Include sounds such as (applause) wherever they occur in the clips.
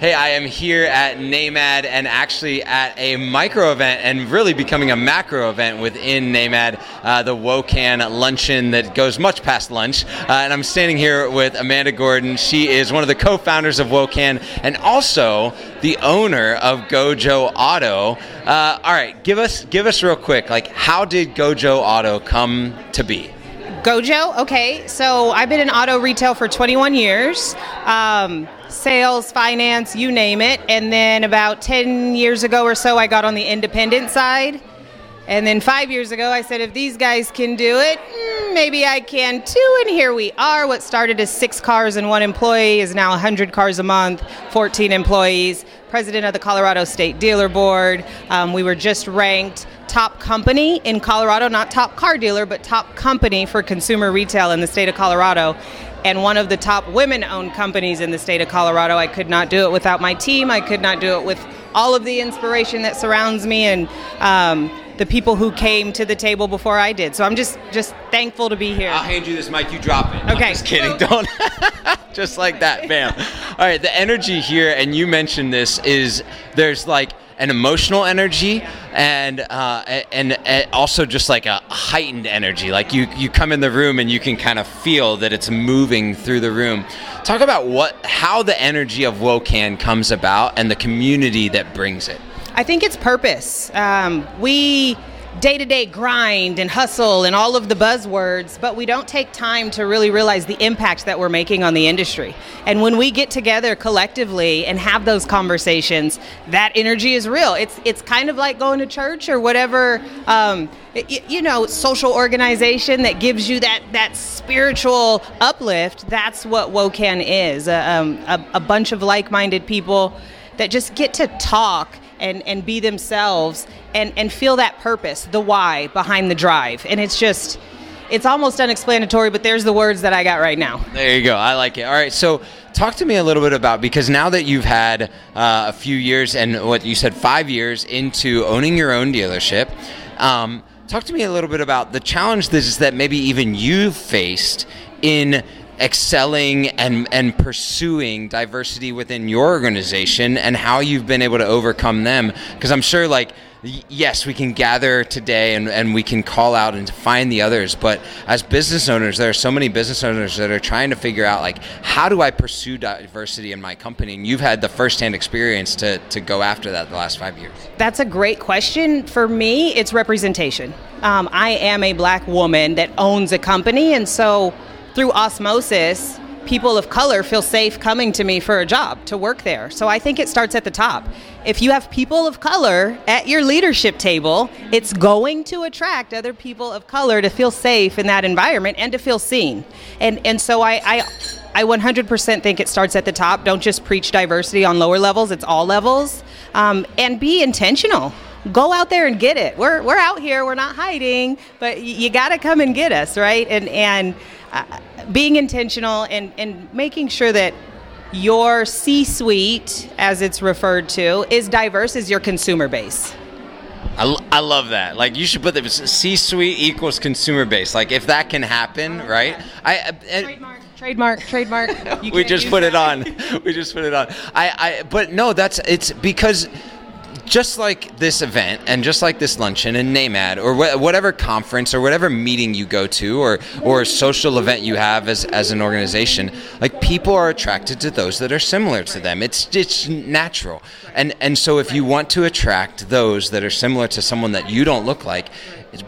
Hey, I am here at NAMAD and actually at a micro event and really becoming a macro event within NAMAD, uh, the WOCAN luncheon that goes much past lunch. Uh, and I'm standing here with Amanda Gordon. She is one of the co founders of WOCAN and also the owner of Gojo Auto. Uh, all right, give us, give us real quick, like, how did Gojo Auto come to be? Gojo, okay. So I've been in auto retail for 21 years. Um, sales, finance, you name it. And then about 10 years ago or so, I got on the independent side. And then five years ago, I said, if these guys can do it, hmm, maybe I can too. And here we are. What started as six cars and one employee is now 100 cars a month, 14 employees, president of the Colorado State Dealer Board. Um, we were just ranked top company in Colorado, not top car dealer, but top company for consumer retail in the state of Colorado and one of the top women owned companies in the state of Colorado. I could not do it without my team. I could not do it with all of the inspiration that surrounds me and um, the people who came to the table before I did. So I'm just just thankful to be here. I'll hand you this mic. You drop it. Okay. I'm just kidding. Don't. (laughs) just like that. Bam. All right. The energy here, and you mentioned this, is there's like an emotional energy and uh, and, and also just like a heightened energy. Like you you come in the room and you can kind of feel that it's moving through the room. Talk about what how the energy of WOCAN comes about and the community that brings it. I think it's purpose. Um, we day to day grind and hustle and all of the buzzwords, but we don't take time to really realize the impact that we're making on the industry. And when we get together collectively and have those conversations, that energy is real. It's it's kind of like going to church or whatever. Um, you know, social organization that gives you that that spiritual uplift. That's what WOCAN is. Uh, um, a, a bunch of like-minded people that just get to talk and, and be themselves and, and feel that purpose, the why behind the drive. And it's just, it's almost unexplanatory, but there's the words that I got right now. There you go. I like it. All right. So, talk to me a little bit about because now that you've had uh, a few years and what you said five years into owning your own dealership, um, talk to me a little bit about the challenge this is that maybe even you've faced in excelling and and pursuing diversity within your organization and how you've been able to overcome them because I'm sure like yes, we can gather today and, and we can call out and find the others. But as business owners, there are so many business owners that are trying to figure out like how do I pursue diversity in my company? And you've had the firsthand experience to, to go after that the last five years. That's a great question. For me, it's representation. Um, I am a black woman that owns a company, and so through osmosis, people of color feel safe coming to me for a job to work there. So I think it starts at the top. If you have people of color at your leadership table, it's going to attract other people of color to feel safe in that environment and to feel seen. And and so I I, I 100% think it starts at the top. Don't just preach diversity on lower levels; it's all levels. Um, and be intentional go out there and get it. We're, we're out here, we're not hiding, but you got to come and get us, right? And, and uh, being intentional and, and making sure that your C suite, as it's referred to, is diverse as your consumer base. I, I love that. Like you should put the C suite equals consumer base. Like if that can happen, right? I, I trademark, trademark, (laughs) trademark. we just put it on. (laughs) we just put it on. I, I, but no, that's it's because just like this event and just like this luncheon and NAMAD or wh- whatever conference or whatever meeting you go to or or social event you have as, as an organization, like people are attracted to those that are similar to them. It's it's natural. And and so if you want to attract those that are similar to someone that you don't look like,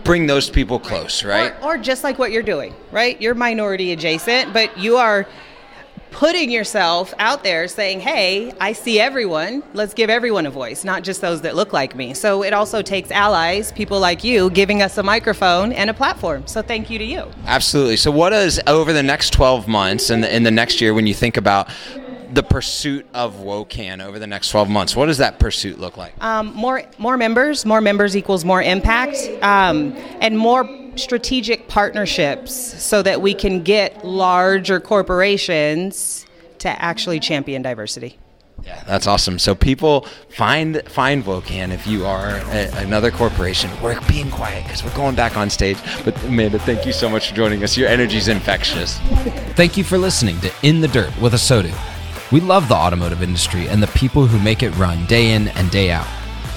bring those people close, right? Or, or just like what you're doing, right? You're minority adjacent, but you are putting yourself out there saying, hey, I see everyone. Let's give everyone a voice, not just those that look like me. So it also takes allies, people like you, giving us a microphone and a platform. So thank you to you. Absolutely. So, what is over the next 12 months and in the next year when you think about the pursuit of WOCAN over the next 12 months? What does that pursuit look like? Um, more, more members. More members equals more impact, um, and more strategic partnerships so that we can get larger corporations to actually champion diversity. Yeah, that's awesome. So people find find WOCAN if you are a, another corporation. We're being quiet because we're going back on stage. But Amanda, thank you so much for joining us. Your energy is infectious. Thank you for listening to In the Dirt with ASOTU. We love the automotive industry and the people who make it run day in and day out.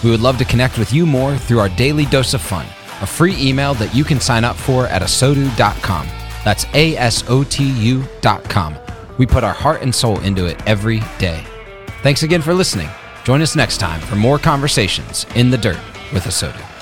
We would love to connect with you more through our daily dose of fun, a free email that you can sign up for at asotu.com. That's A S O T U.com. We put our heart and soul into it every day. Thanks again for listening. Join us next time for more conversations in the dirt with Asotu.